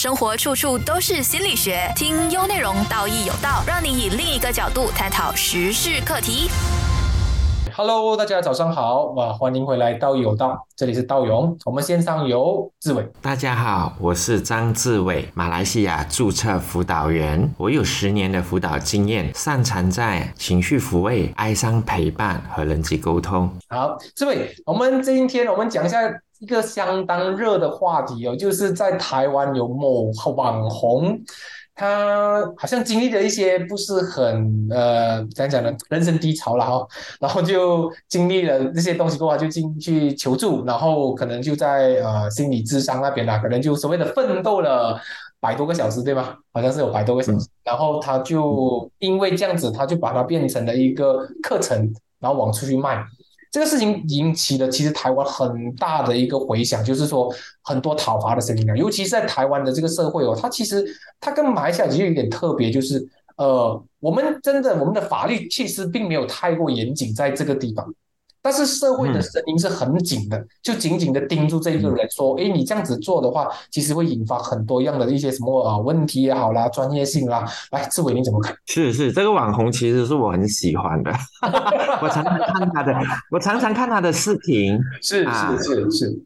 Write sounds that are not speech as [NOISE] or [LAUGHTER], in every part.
生活处处都是心理学，听优内容，道义有道，让你以另一个角度探讨时事课题。Hello，大家早上好，哇，欢迎回来道义有道，这里是道勇，我们线上有志伟。大家好，我是张志伟，马来西亚注册辅导员，我有十年的辅导经验，擅长在情绪抚慰、哀伤陪伴和人际沟通。好，志伟，我们今天我们讲一下一个相当热的话题哦，就是在台湾有某网红。他好像经历了一些不是很呃，怎样讲呢？人生低潮了哈，然后就经历了这些东西过后，就进去求助，然后可能就在呃心理智商那边啦，可能就所谓的奋斗了百多个小时，对吧？好像是有百多个小时，然后他就因为这样子，他就把它变成了一个课程，然后往出去卖。这个事情引起了其实台湾很大的一个回响，就是说很多讨伐的声音啊，尤其是在台湾的这个社会哦，它其实它跟马来西亚其实有点特别，就是呃，我们真的我们的法律其实并没有太过严谨在这个地方。但是社会的声音是很紧的，就紧紧的盯住这一个人，说：“哎，你这样子做的话，其实会引发很多样的一些什么啊问题也好啦，专业性啦。”来，志伟你怎么看？是是，这个网红其实是我很喜欢的，[LAUGHS] 我常常看他的，我常常看他的视频，是是是是。是是，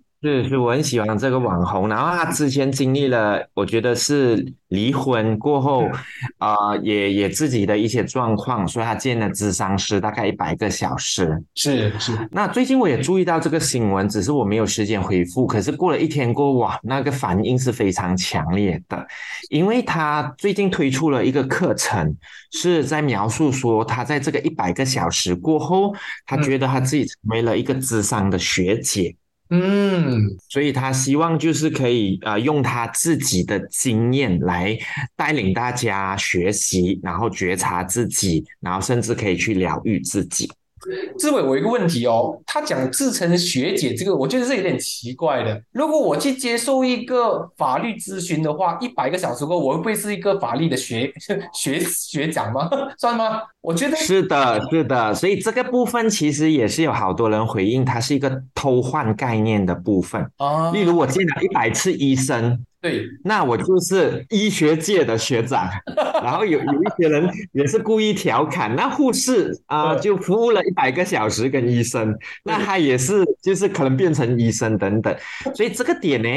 我很喜欢这个网红。然后他之前经历了，我觉得是离婚过后，啊，也也自己的一些状况，所以他见了智商师，大概一百个小时。是是。那最近我也注意到这个新闻，只是我没有时间回复。可是过了一天过，哇，那个反应是非常强烈的，因为他最近推出了一个课程，是在描述说他在这个一百个小时过后，他觉得他自己成为了一个智商的学姐。嗯，所以他希望就是可以呃用他自己的经验来带领大家学习，然后觉察自己，然后甚至可以去疗愈自己。志伟，我一个问题哦，他讲自称学姐这个，我觉得是有点奇怪的。如果我去接受一个法律咨询的话，一百个小时后，我会不会是一个法律的学 [LAUGHS] 学学长吗？[LAUGHS] 算吗？我觉得是的，是的。所以这个部分其实也是有好多人回应，它是一个偷换概念的部分啊。例如我见了一百次医生。对，那我就是医学界的学长，[LAUGHS] 然后有有一些人也是故意调侃，那护士啊就服务了一百个小时跟医生，那他也是就是可能变成医生等等，所以这个点呢，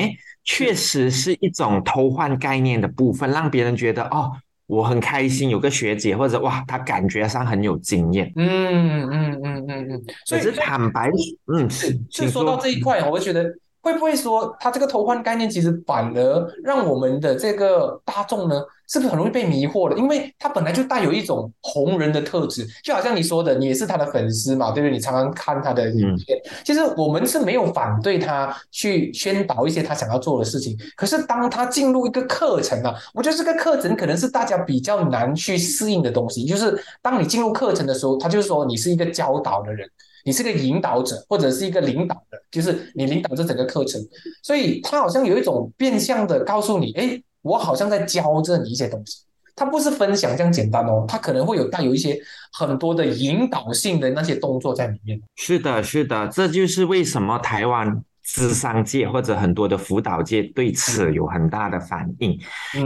确实是一种偷换概念的部分，让别人觉得哦，我很开心有个学姐，或者哇，他感觉上很有经验，嗯嗯嗯嗯嗯，所以坦白，嗯，是说到这一块，我会觉得。会不会说他这个偷换概念，其实反而让我们的这个大众呢，是不是很容易被迷惑了？因为他本来就带有一种红人的特质，就好像你说的，你也是他的粉丝嘛，对不对？你常常看他的影片，其实我们是没有反对他去宣导一些他想要做的事情。可是当他进入一个课程啊，我觉得这个课程可能是大家比较难去适应的东西。就是当你进入课程的时候，他就说你是一个教导的人。你是个引导者，或者是一个领导的，就是你领导这整个课程，所以他好像有一种变相的告诉你，哎，我好像在教着你一些东西，他不是分享这样简单哦，他可能会有带有一些很多的引导性的那些动作在里面。是的，是的，这就是为什么台湾智商界或者很多的辅导界对此有很大的反应，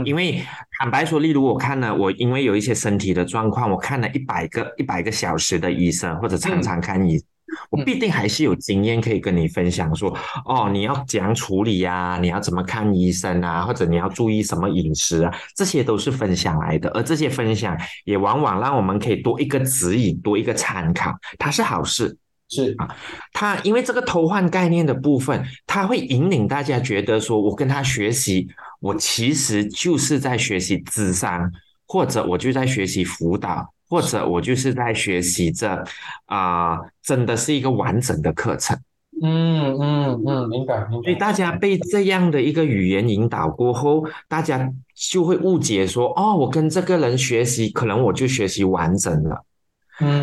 因为坦白说，例如我看了，我因为有一些身体的状况，我看了一百个一百个小时的医生，或者常常看医。我必定还是有经验可以跟你分享，说哦，你要怎样处理呀？你要怎么看医生啊？或者你要注意什么饮食啊？这些都是分享来的，而这些分享也往往让我们可以多一个指引，多一个参考，它是好事，是啊。他因为这个偷换概念的部分，他会引领大家觉得说，我跟他学习，我其实就是在学习智商，或者我就在学习辅导。或者我就是在学习这，啊，真的是一个完整的课程。嗯嗯嗯，明白明白。所以大家被这样的一个语言引导过后，大家就会误解说，哦，我跟这个人学习，可能我就学习完整了。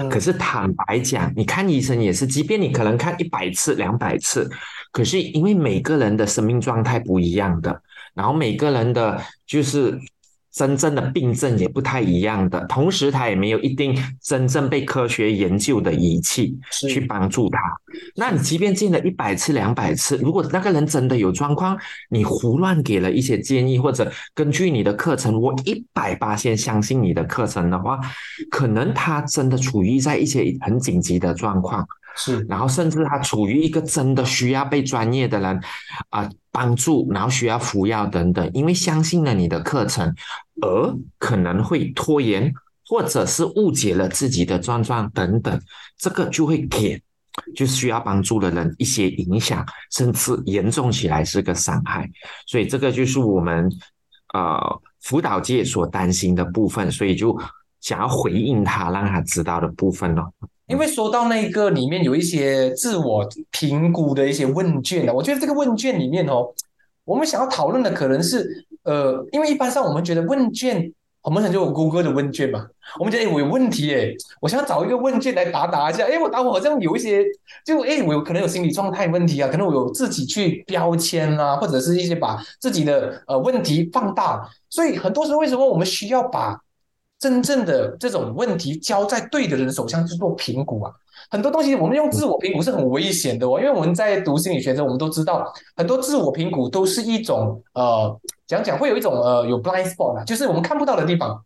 可是坦白讲，你看医生也是，即便你可能看一百次、两百次，可是因为每个人的生命状态不一样的，然后每个人的就是。真正的病症也不太一样的，同时他也没有一定真正被科学研究的仪器去帮助他。那你即便进了一百次、两百次，如果那个人真的有状况，你胡乱给了一些建议，或者根据你的课程，我一百八先相信你的课程的话，可能他真的处于在一些很紧急的状况。是，然后甚至他处于一个真的需要被专业的人啊帮助，然后需要服药等等，因为相信了你的课程，而可能会拖延，或者是误解了自己的状况等等，这个就会给就需要帮助的人一些影响，甚至严重起来是个伤害，所以这个就是我们呃辅导界所担心的部分，所以就想要回应他，让他知道的部分哦。因为说到那个里面有一些自我评估的一些问卷呢，我觉得这个问卷里面哦，我们想要讨论的可能是，呃，因为一般上我们觉得问卷，我们很多有 google 的问卷嘛，我们觉得哎我有问题哎，我想要找一个问卷来答答一下，哎我答我好像有一些，就哎我有可能有心理状态问题啊，可能我有自己去标签啊，或者是一些把自己的呃问题放大，所以很多时候为什么我们需要把。真正的这种问题交在对的人手上去做评估啊，很多东西我们用自我评估是很危险的哦，因为我们在读心理学的时候，我们都知道很多自我评估都是一种呃讲讲会有一种呃有 blind spot 啊，就是我们看不到的地方，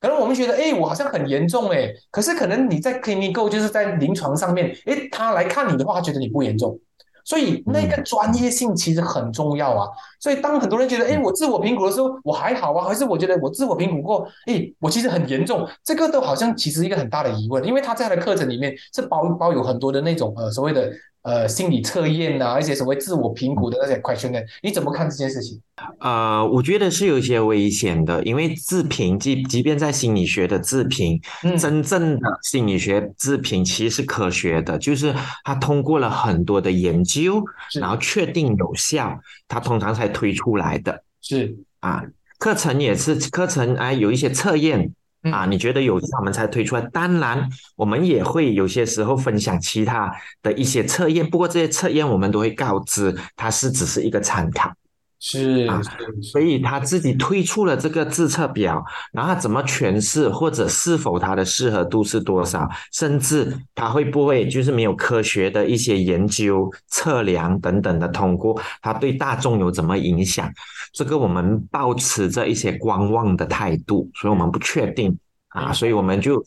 可能我们觉得哎我好像很严重哎，可是可能你在 clinical 就是在临床上面，哎他来看你的话，他觉得你不严重。所以那个专业性其实很重要啊。所以当很多人觉得，哎，我自我评估的时候我还好啊，还是我觉得我自我评估过，哎，我其实很严重，这个都好像其实一个很大的疑问，因为他在他的课程里面是包包有很多的那种呃所谓的。呃，心理测验呐，一些所谓自我评估的那些 question 呢？你怎么看这件事情？呃，我觉得是有一些危险的，因为自评，即即便在心理学的自评，真正的心理学自评其实是科学的，就是它通过了很多的研究，然后确定有效，它通常才推出来的。是啊，课程也是课程，哎，有一些测验。啊，你觉得有效，我们才推出来。当然，我们也会有些时候分享其他的一些测验，不过这些测验我们都会告知它是只是一个参考。是啊，所以他自己推出了这个自测表，然后怎么诠释，或者是否它的适合度是多少，甚至他会不会就是没有科学的一些研究测量等等的通过，它对大众有怎么影响？这个我们保持着一些观望的态度，所以我们不确定啊，所以我们就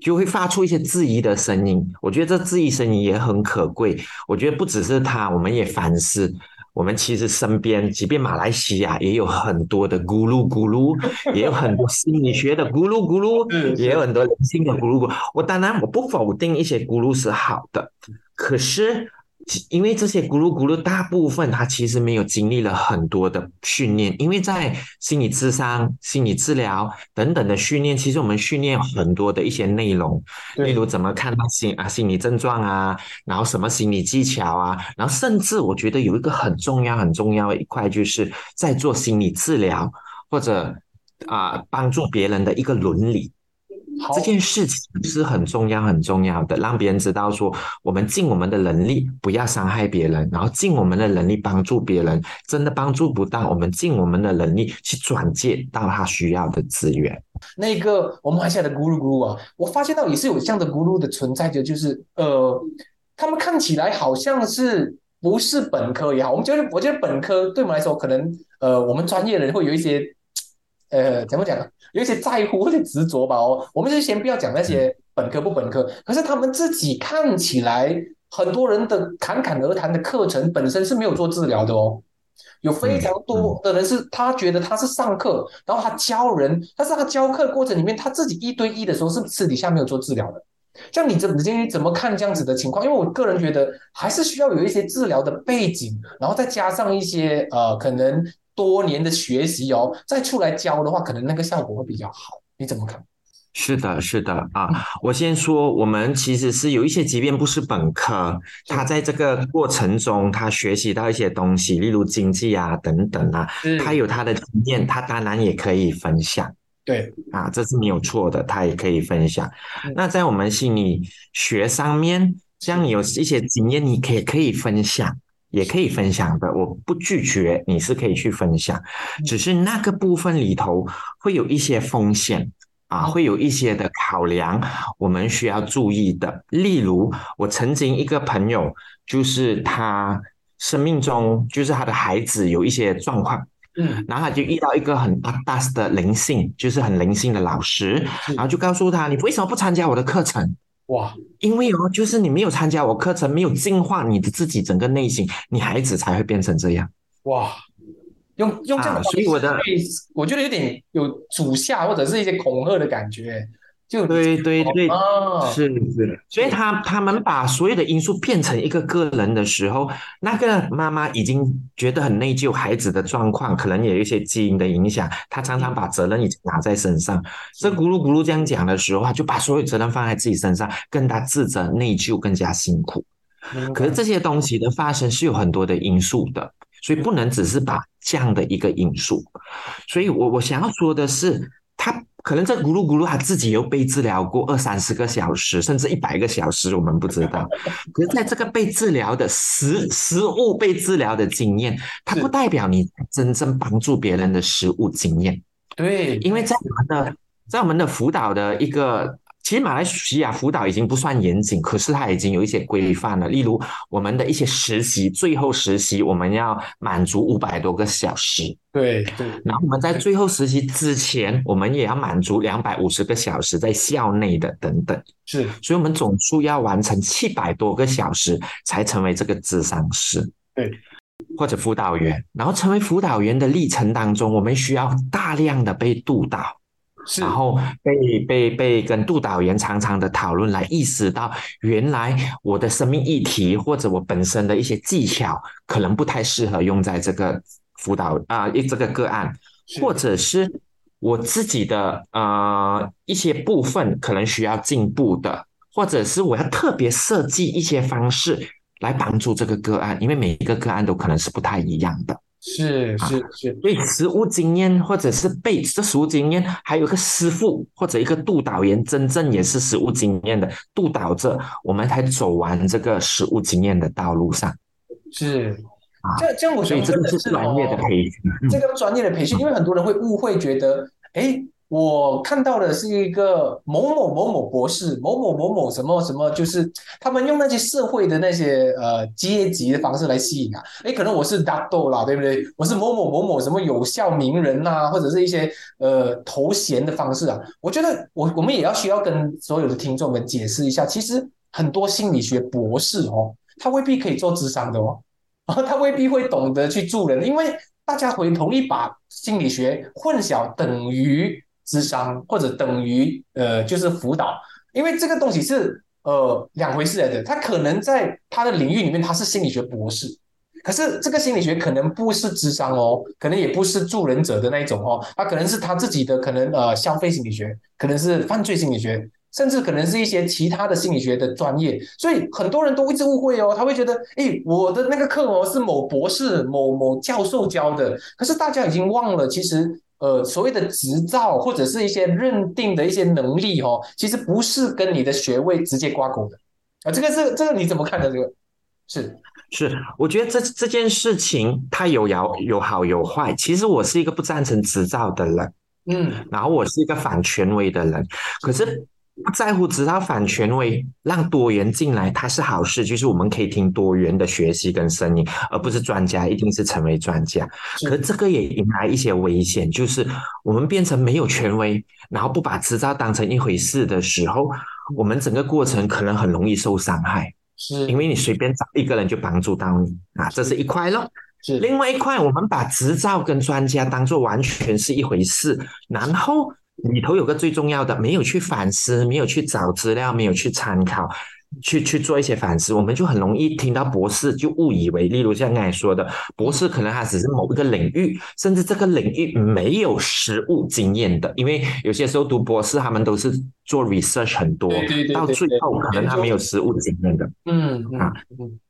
就会发出一些质疑的声音。我觉得这质疑声音也很可贵。我觉得不只是他，我们也反思。我们其实身边，即便马来西亚也有很多的咕噜咕噜，[LAUGHS] 也有很多心理学的咕噜咕噜，也有很多人性的咕噜咕。我当然我不否定一些咕噜是好的，可是。因为这些咕噜咕噜，大部分他其实没有经历了很多的训练，因为在心理智商、心理治疗等等的训练，其实我们训练很多的一些内容，例如怎么看到心啊心理症状啊，然后什么心理技巧啊，然后甚至我觉得有一个很重要很重要的一块，就是在做心理治疗或者啊帮助别人的一个伦理。这件事情是很重要、很重要的，让别人知道说，我们尽我们的能力，不要伤害别人，然后尽我们的能力帮助别人。真的帮助不到，我们尽我们的能力去转介到他需要的资源。那个我们还下的咕噜咕噜啊，我发现到也是有这样的咕噜的存在的，就是呃，他们看起来好像是不是本科也好，我们觉得我觉得本科对我们来说，可能呃，我们专业的人会有一些。呃，怎么讲？有一些在乎或者执着吧。哦，我们就先不要讲那些本科不本科，可是他们自己看起来，很多人的侃侃而谈的课程本身是没有做治疗的哦。有非常多的人是他觉得他是上课，然后他教人，但是他教课过程里面他自己一对一的时候是私底下没有做治疗的。像你怎么今天怎么看这样子的情况？因为我个人觉得还是需要有一些治疗的背景，然后再加上一些呃可能。多年的学习哦，再出来教的话，可能那个效果会比较好。你怎么看？是的，是的啊。我先说，我们其实是有一些，即便不是本科，他在这个过程中，他学习到一些东西，例如经济啊等等啊，他有他的经验，他当然也可以分享。对啊，这是没有错的，他也可以分享。那在我们心理学上面，这样有一些经验，你可以可以分享。也可以分享的，我不拒绝，你是可以去分享，只是那个部分里头会有一些风险啊，会有一些的考量，我们需要注意的。例如，我曾经一个朋友，就是他生命中就是他的孩子有一些状况。嗯，然后他就遇到一个很大的灵性，就是很灵性的老师，然后就告诉他：“你为什么不参加我的课程？”哇，因为哦，就是你没有参加我课程，没有净化你的自己整个内心，你孩子才会变成这样。哇，用用这样的所以我的，我觉得有点有主下或者是一些恐吓的感觉。就对对对，是是，所以他他们把所有的因素变成一个个人的时候，那个妈妈已经觉得很内疚，孩子的状况可能也有一些基因的影响，她常常把责任已经拿在身上。这咕噜咕噜这样讲的时候，就把所有责任放在自己身上，更加自责、内疚，更加辛苦。可是这些东西的发生是有很多的因素的，所以不能只是把这样的一个因素。所以我我想要说的是，他。可能这咕噜咕噜他自己又被治疗过二三十个小时，甚至一百个小时，我们不知道。[LAUGHS] 可是在这个被治疗的食食物被治疗的经验，它不代表你真正帮助别人的食物经验。对，因为在我们的在我们的辅导的一个。其实马来西亚辅导已经不算严谨，可是它已经有一些规范了。例如，我们的一些实习，最后实习我们要满足五百多个小时。对对。然后我们在最后实习之前，我们也要满足两百五十个小时在校内的等等。是。所以，我们总数要完成七百多个小时才成为这个智商师。对。或者辅导员。然后成为辅导员的历程当中，我们需要大量的被督导。然后被被被跟督导员常常的讨论，来意识到原来我的生命议题或者我本身的一些技巧，可能不太适合用在这个辅导啊一这个个案，或者是我自己的呃一些部分可能需要进步的，或者是我要特别设计一些方式来帮助这个个案，因为每一个个案都可能是不太一样的。是是是，所以实物经验或者是被这实物经验，还有一个师傅或者一个督导员，真正也是实物经验的督导着，我们才走完这个实物经验的道路上。是啊，这这样我所以这个是专业的培训，这个专业的培训，因为很多人会误会，觉得哎。我看到的是一个某某某某博士，某某某某什么什么，就是他们用那些社会的那些呃阶级的方式来吸引啊。哎，可能我是 doctor 啦，对不对？我是某某某某什么有效名人呐，或者是一些呃头衔的方式啊。我觉得我我们也要需要跟所有的听众们解释一下，其实很多心理学博士哦，他未必可以做智商的哦，啊，[LAUGHS] 他未必会懂得去助人，因为大家会同意把心理学混淆等于。智商或者等于呃就是辅导，因为这个东西是呃两回事来的。他可能在他的领域里面他是心理学博士，可是这个心理学可能不是智商哦，可能也不是助人者的那一种哦，他可能是他自己的可能呃消费心理学，可能是犯罪心理学，甚至可能是一些其他的心理学的专业。所以很多人都一直误会哦，他会觉得诶，我的那个课哦是某博士某某教授教的，可是大家已经忘了其实。呃，所谓的执照或者是一些认定的一些能力哦，其实不是跟你的学位直接挂钩的啊。这个是这个你怎么看的？这个是是，我觉得这这件事情它有有有好有坏。其实我是一个不赞成执照的人，嗯，然后我是一个反权威的人，可是。不在乎，直到反权威，让多元进来，它是好事。就是我们可以听多元的学习跟声音，而不是专家一定是成为专家。可这个也迎来一些危险，就是我们变成没有权威，然后不把执照当成一回事的时候，我们整个过程可能很容易受伤害。是，因为你随便找一个人就帮助到你啊，这是一块咯。是，另外一块，我们把执照跟专家当做完全是一回事，然后。里头有个最重要的，没有去反思，没有去找资料，没有去参考，去去做一些反思，我们就很容易听到博士就误以为，例如像刚才说的，博士可能他只是某一个领域，甚至这个领域没有实务经验的，因为有些时候读博士他们都是做 research 很多，到最后可能他没有实务经验的，嗯啊，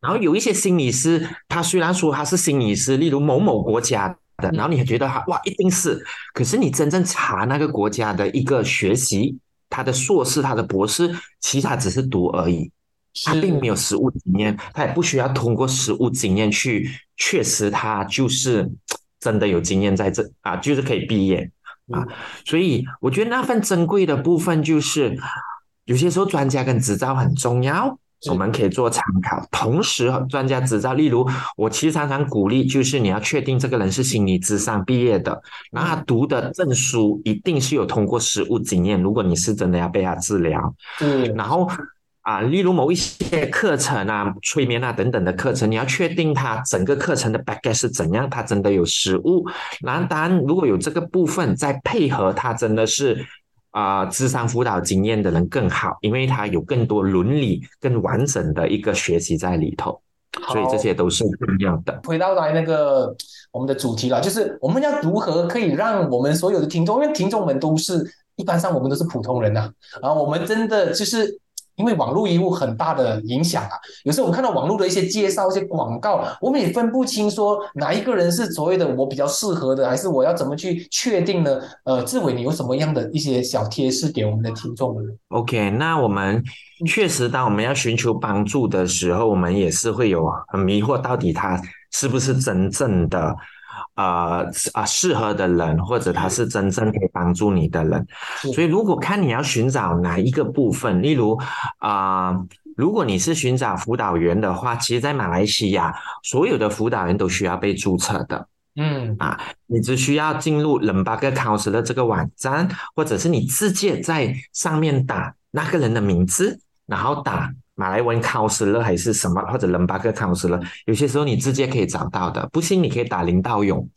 然后有一些心理师，他虽然说他是心理师，例如某某国家。的，然后你觉得他哇，一定是，可是你真正查那个国家的一个学习，他的硕士、他的博士，其实他只是读而已，他并没有实务经验，他也不需要通过实务经验去确实他就是真的有经验在这啊，就是可以毕业。啊。所以我觉得那份珍贵的部分就是，有些时候专家跟执照很重要。我们可以做参考，同时专家执照，例如我其实常常鼓励，就是你要确定这个人是心理智商毕业的，那他读的证书一定是有通过实务经验。如果你是真的要被他治疗，嗯，然后啊，例如某一些课程啊、催眠啊等等的课程，你要确定他整个课程的 background 是怎样，他真的有实务。然后当然如果有这个部分，再配合他真的是。啊，智商辅导经验的人更好，因为他有更多伦理、更完整的一个学习在里头，所以这些都是重要的。回到来那个我们的主题了，就是我们要如何可以让我们所有的听众，因为听众们都是一般上我们都是普通人呐，然后我们真的就是。因为网络有很大的影响啊，有时候我们看到网络的一些介绍、一些广告，我们也分不清说哪一个人是所谓的我比较适合的，还是我要怎么去确定呢？呃，志伟，你有什么样的一些小贴士给我们的听众们？OK，那我们确实，当我们要寻求帮助的时候，我们也是会有很迷惑，到底他是不是真正的。呃啊，适合的人，或者他是真正可以帮助你的人，所以如果看你要寻找哪一个部分，例如啊，如果你是寻找辅导员的话，其实，在马来西亚，所有的辅导员都需要被注册的。嗯啊，你只需要进入冷巴克考试的这个网站，或者是你直接在上面打那个人的名字，然后打。马来文考试了还是什么，或者伦巴克考试了，有些时候你直接可以找到的。不信你可以打林道勇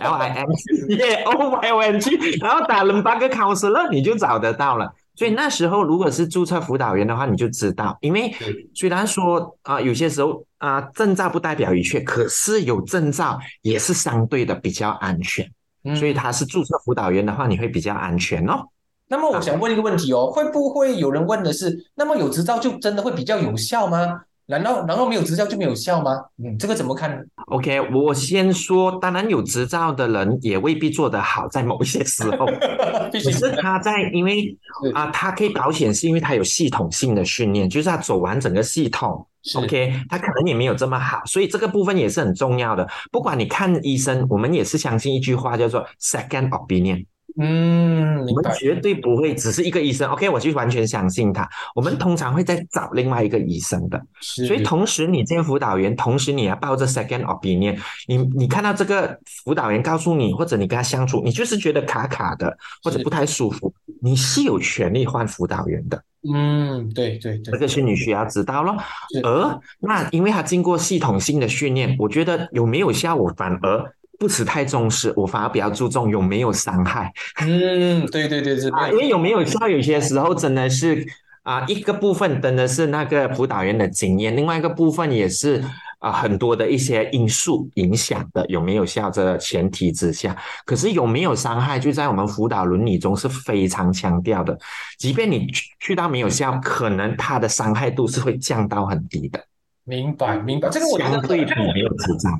，L I M C O Y O N G，然后打伦巴克考试了，你就找得到了。所以那时候如果是注册辅导员的话，你就知道，因为虽然说啊，有些时候啊，证照不代表一切，可是有证照也是相对的比较安全。所以他是注册辅导员的话，你会比较安全哦。那么我想问一个问题哦，会不会有人问的是，那么有执照就真的会比较有效吗？难道难道没有执照就没有效吗？嗯，这个怎么看？OK，我先说，当然有执照的人也未必做得好，在某一些时候，[LAUGHS] 可是他在因为啊，他可以保险，是因为他有系统性的训练，就是他走完整个系统。OK，他可能也没有这么好，所以这个部分也是很重要的。不管你看医生，我们也是相信一句话，叫做 second opinion。嗯，我们绝对不会只是一个医生，OK，我就完全相信他。我们通常会再找另外一个医生的，所以同时你见辅导员，同时你要抱着 second opinion。你你看到这个辅导员告诉你，或者你跟他相处，你就是觉得卡卡的，或者不太舒服，你是有权利换辅导员的。嗯，对对对，这个是你需要知道咯。而那因为他经过系统性的训练，我觉得有没有效，我反而。不是太重视，我反而比较注重有没有伤害。嗯，对对对，是啊，因为有没有效，有些时候真的是啊，一个部分真的是那个辅导员的经验，另外一个部分也是啊，很多的一些因素影响的有没有效这前提之下。可是有没有伤害，就在我们辅导伦理中是非常强调的。即便你去去到没有效，可能它的伤害度是会降到很低的。明白，明白。这个我觉得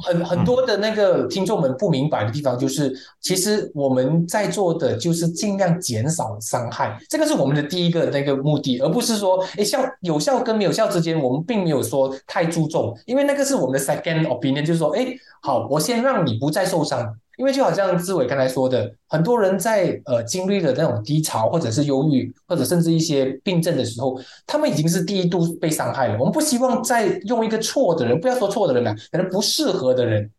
很很多的那个听众们不明白的地方，就是其实我们在做的就是尽量减少伤害，这个是我们的第一个那个目的，而不是说，哎，效有效跟没有效之间，我们并没有说太注重，因为那个是我们的 second opinion，就是说，哎，好，我先让你不再受伤。因为就好像志伟刚才说的，很多人在呃经历了那种低潮，或者是忧郁，或者甚至一些病症的时候，他们已经是第一度被伤害了。我们不希望再用一个错的人，不要说错的人了，可能不适合的人，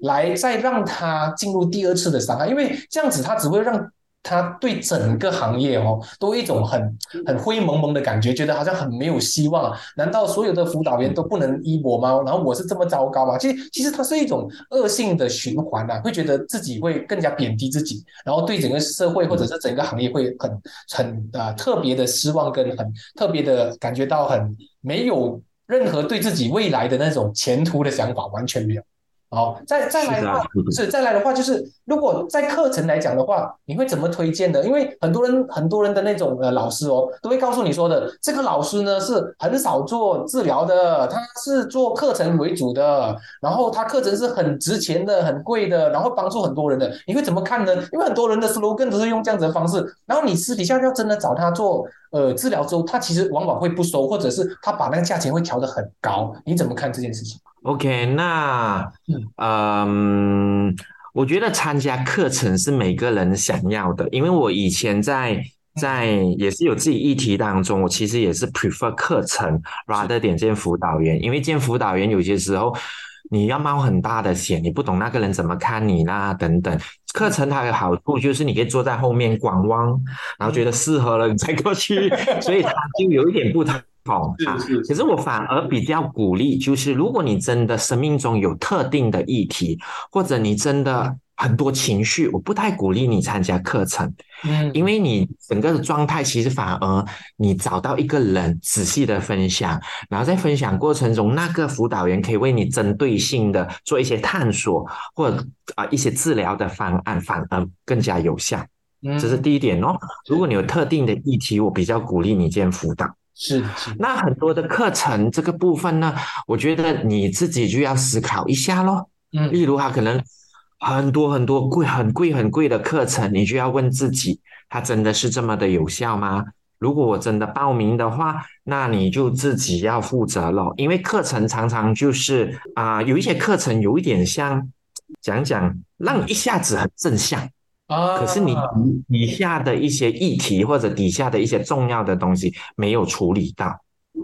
来再让他进入第二次的伤害，因为这样子他只会让。他对整个行业哦，都一种很很灰蒙蒙的感觉，觉得好像很没有希望。难道所有的辅导员都不能依我吗？然后我是这么糟糕吗？其实其实它是一种恶性的循环啊，会觉得自己会更加贬低自己，然后对整个社会或者是整个行业会很很啊特别的失望，跟很特别的感觉到很没有任何对自己未来的那种前途的想法，完全没有。好，再再来的话是再来的话，就是如果在课程来讲的话，你会怎么推荐的？因为很多人很多人的那种呃老师哦，都会告诉你说的，这个老师呢是很少做治疗的，他是做课程为主的，然后他课程是很值钱的、很贵的，然后帮助很多人的。你会怎么看呢？因为很多人的 slogan 都是用这样子的方式，然后你私底下要真的找他做呃治疗之后，他其实往往会不收，或者是他把那个价钱会调得很高。你怎么看这件事情？OK，那嗯，我觉得参加课程是每个人想要的，因为我以前在在也是有自己议题当中，我其实也是 prefer 课程 rather 点见辅导员，因为见辅导员有些时候你要冒很大的险，你不懂那个人怎么看你啦等等。课程它的好处就是你可以坐在后面观望，然后觉得适合了你再过去，[LAUGHS] 所以它就有一点不同。好啊，可是我反而比较鼓励，就是如果你真的生命中有特定的议题，或者你真的很多情绪，我不太鼓励你参加课程，嗯，因为你整个的状态其实反而你找到一个人仔细的分享，然后在分享过程中，那个辅导员可以为你针对性的做一些探索，或者啊一些治疗的方案，反而更加有效。这是第一点哦。如果你有特定的议题，我比较鼓励你见辅导。是，那很多的课程这个部分呢，我觉得你自己就要思考一下咯。嗯，例如哈，可能很多很多贵、很贵、很贵的课程，你就要问自己，它真的是这么的有效吗？如果我真的报名的话，那你就自己要负责了，因为课程常常就是啊，有一些课程有一点像讲讲，让一下子很正向。啊！可是你底下的一些议题或者底下的一些重要的东西没有处理到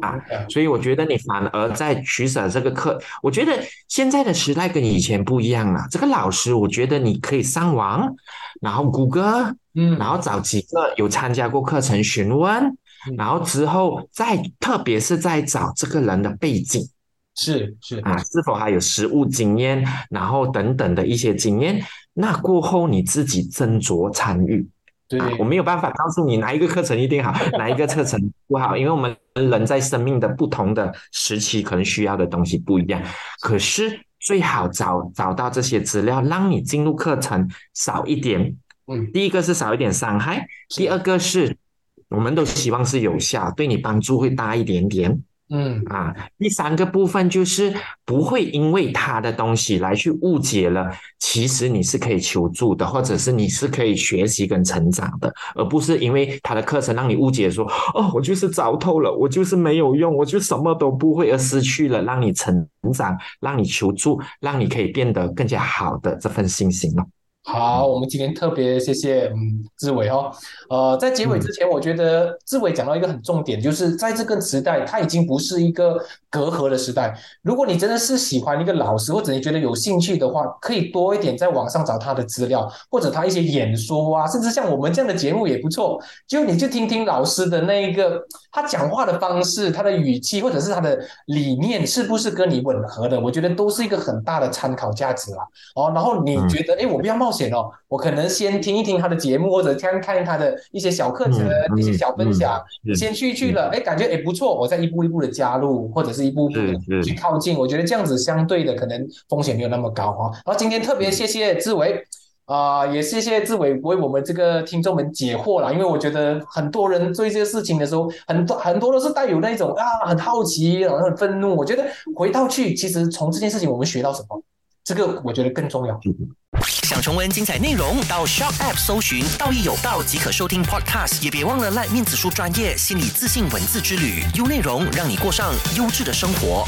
啊，所以我觉得你反而在取舍这个课。我觉得现在的时代跟以前不一样了。这个老师，我觉得你可以上网，然后谷歌，嗯，然后找几个有参加过课程询问，然后之后再特别是在找这个人的背景。是是啊，是否还有实物经验，然后等等的一些经验，那过后你自己斟酌参与。对，我没有办法告诉你哪一个课程一定好，哪一个课程不好，因为我们人在生命的不同的时期，可能需要的东西不一样。可是最好找找到这些资料，让你进入课程少一点。嗯，第一个是少一点伤害，第二个是我们都希望是有效，对你帮助会大一点点。嗯啊，第三个部分就是不会因为他的东西来去误解了，其实你是可以求助的，或者是你是可以学习跟成长的，而不是因为他的课程让你误解说，哦，我就是糟透了，我就是没有用，我就什么都不会，而失去了让你成长、让你求助、让你可以变得更加好的这份信心了。好，我们今天特别谢谢嗯志伟哦，呃，在结尾之前，我觉得志伟讲到一个很重点，就是在这个时代，它已经不是一个隔阂的时代。如果你真的是喜欢一个老师，或者你觉得有兴趣的话，可以多一点在网上找他的资料，或者他一些演说啊，甚至像我们这样的节目也不错。就你去听听老师的那一个他讲话的方式，他的语气，或者是他的理念是不是跟你吻合的，我觉得都是一个很大的参考价值啦。哦，然后你觉得，哎，我不要冒。险哦，我可能先听一听他的节目，或者看看他的一些小课程、一些小分享，先去去了，哎，感觉哎不错，我再一步一步的加入，或者是一步步的去靠近。我觉得这样子相对的可能风险没有那么高哈。然后今天特别谢谢志伟啊，也谢谢志伟为我们这个听众们解惑了，因为我觉得很多人做一些事情的时候，很多很多都是带有那种啊很好奇，然后很愤怒。我觉得回到去，其实从这件事情我们学到什么，这个我觉得更重要。想重温精彩内容，到 Shop App 搜寻“道义有道”即可收听 Podcast。也别忘了赖面子书专业心理自信文字之旅，优内容让你过上优质的生活。